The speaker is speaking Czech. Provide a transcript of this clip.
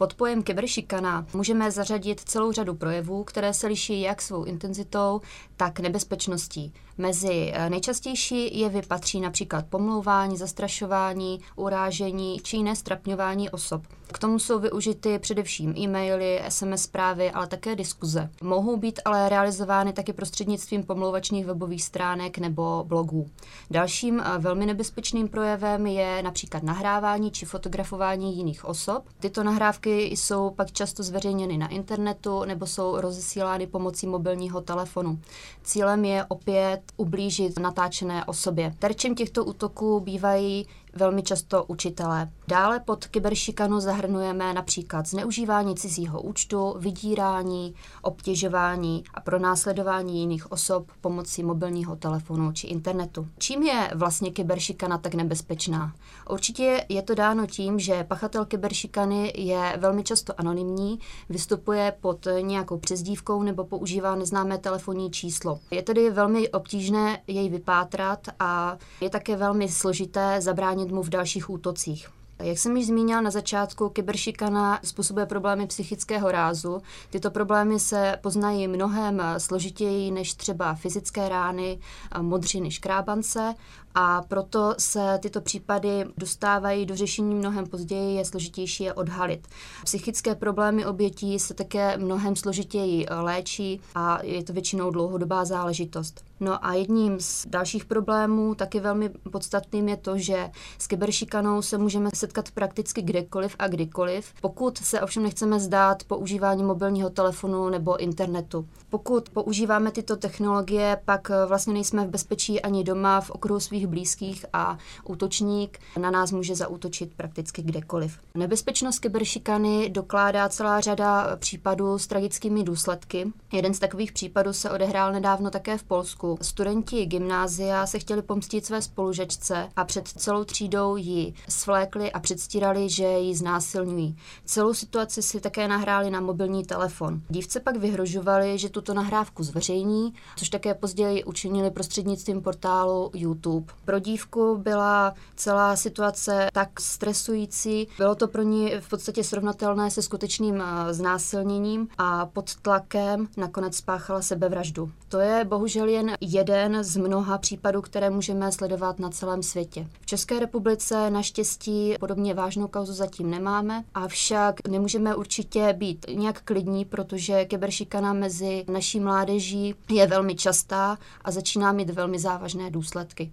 Pod pojem kyberšikana můžeme zařadit celou řadu projevů, které se liší jak svou intenzitou, tak nebezpečností. Mezi eh, nejčastější jevy patří například pomlouvání, zastrašování, urážení či jiné strapňování osob. K tomu jsou využity především e-maily, SMS zprávy, ale také diskuze. Mohou být ale realizovány taky prostřednictvím pomlouvačních webových stránek nebo blogů. Dalším eh, velmi nebezpečným projevem je například nahrávání či fotografování jiných osob. Tyto nahrávky jsou pak často zveřejněny na internetu nebo jsou rozesílány pomocí mobilního telefonu. Cílem je opět ublížit natáčené osobě. Terčem těchto útoků bývají velmi často učitelé. Dále pod kyberšikanu zahrnujeme například zneužívání cizího účtu, vydírání, obtěžování a pronásledování jiných osob pomocí mobilního telefonu či internetu. Čím je vlastně kyberšikana tak nebezpečná? Určitě je to dáno tím, že pachatel kyberšikany je velmi často anonymní, vystupuje pod nějakou přezdívkou nebo používá neznámé telefonní číslo. Je tedy velmi obtížné jej vypátrat a je také velmi složité zabránit zabránit mu v dalších útocích. Jak jsem již zmínila na začátku, kyberšikana způsobuje problémy psychického rázu. Tyto problémy se poznají mnohem složitěji než třeba fyzické rány, modřiny, škrábance a proto se tyto případy dostávají do řešení mnohem později, je složitější je odhalit. Psychické problémy obětí se také mnohem složitěji léčí a je to většinou dlouhodobá záležitost. No a jedním z dalších problémů, taky velmi podstatným, je to, že s kyberšikanou se můžeme setkat prakticky kdekoliv a kdykoliv, pokud se ovšem nechceme zdát používání mobilního telefonu nebo internetu. Pokud používáme tyto technologie, pak vlastně nejsme v bezpečí ani doma v okruhu svých blízkých a útočník na nás může zaútočit prakticky kdekoliv. Nebezpečnost kyberšikany dokládá celá řada případů s tragickými důsledky. Jeden z takových případů se odehrál nedávno také v Polsku, Studenti gymnázia se chtěli pomstit své spolužečce a před celou třídou ji svlékli a předstírali, že ji znásilňují. Celou situaci si také nahráli na mobilní telefon. Dívce pak vyhrožovali, že tuto nahrávku zveřejní, což také později učinili prostřednictvím portálu YouTube. Pro dívku byla celá situace tak stresující, bylo to pro ní v podstatě srovnatelné se skutečným eh, znásilněním a pod tlakem nakonec spáchala sebevraždu. To je bohužel jen jeden z mnoha případů, které můžeme sledovat na celém světě. V České republice naštěstí podobně vážnou kauzu zatím nemáme, avšak nemůžeme určitě být nějak klidní, protože kyberšikana mezi naší mládeží je velmi častá a začíná mít velmi závažné důsledky.